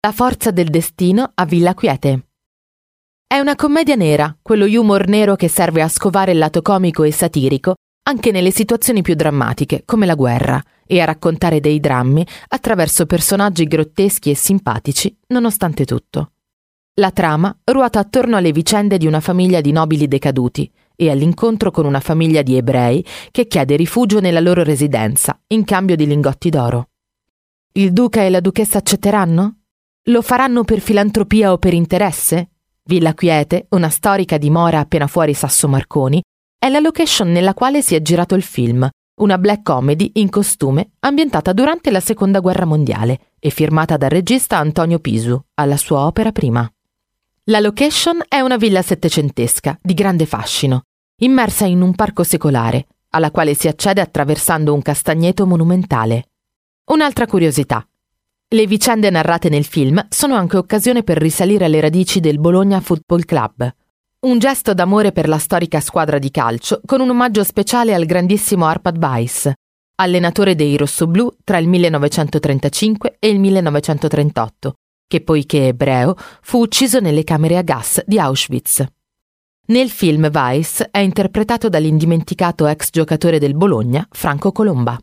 La forza del destino a Villa Quiete. È una commedia nera, quello humor nero che serve a scovare il lato comico e satirico anche nelle situazioni più drammatiche, come la guerra, e a raccontare dei drammi attraverso personaggi grotteschi e simpatici, nonostante tutto. La trama ruota attorno alle vicende di una famiglia di nobili decaduti e all'incontro con una famiglia di ebrei che chiede rifugio nella loro residenza in cambio di lingotti d'oro. Il duca e la duchessa accetteranno? Lo faranno per filantropia o per interesse? Villa Quiete, una storica dimora appena fuori Sasso Marconi, è la location nella quale si è girato il film, una black comedy in costume ambientata durante la Seconda Guerra Mondiale e firmata dal regista Antonio Pisu, alla sua opera prima. La location è una villa settecentesca, di grande fascino, immersa in un parco secolare, alla quale si accede attraversando un castagneto monumentale. Un'altra curiosità. Le vicende narrate nel film sono anche occasione per risalire alle radici del Bologna Football Club. Un gesto d'amore per la storica squadra di calcio con un omaggio speciale al grandissimo Arpad Weiss, allenatore dei rossoblù tra il 1935 e il 1938, che poiché ebreo fu ucciso nelle camere a gas di Auschwitz. Nel film Weiss è interpretato dall'indimenticato ex giocatore del Bologna Franco Colomba.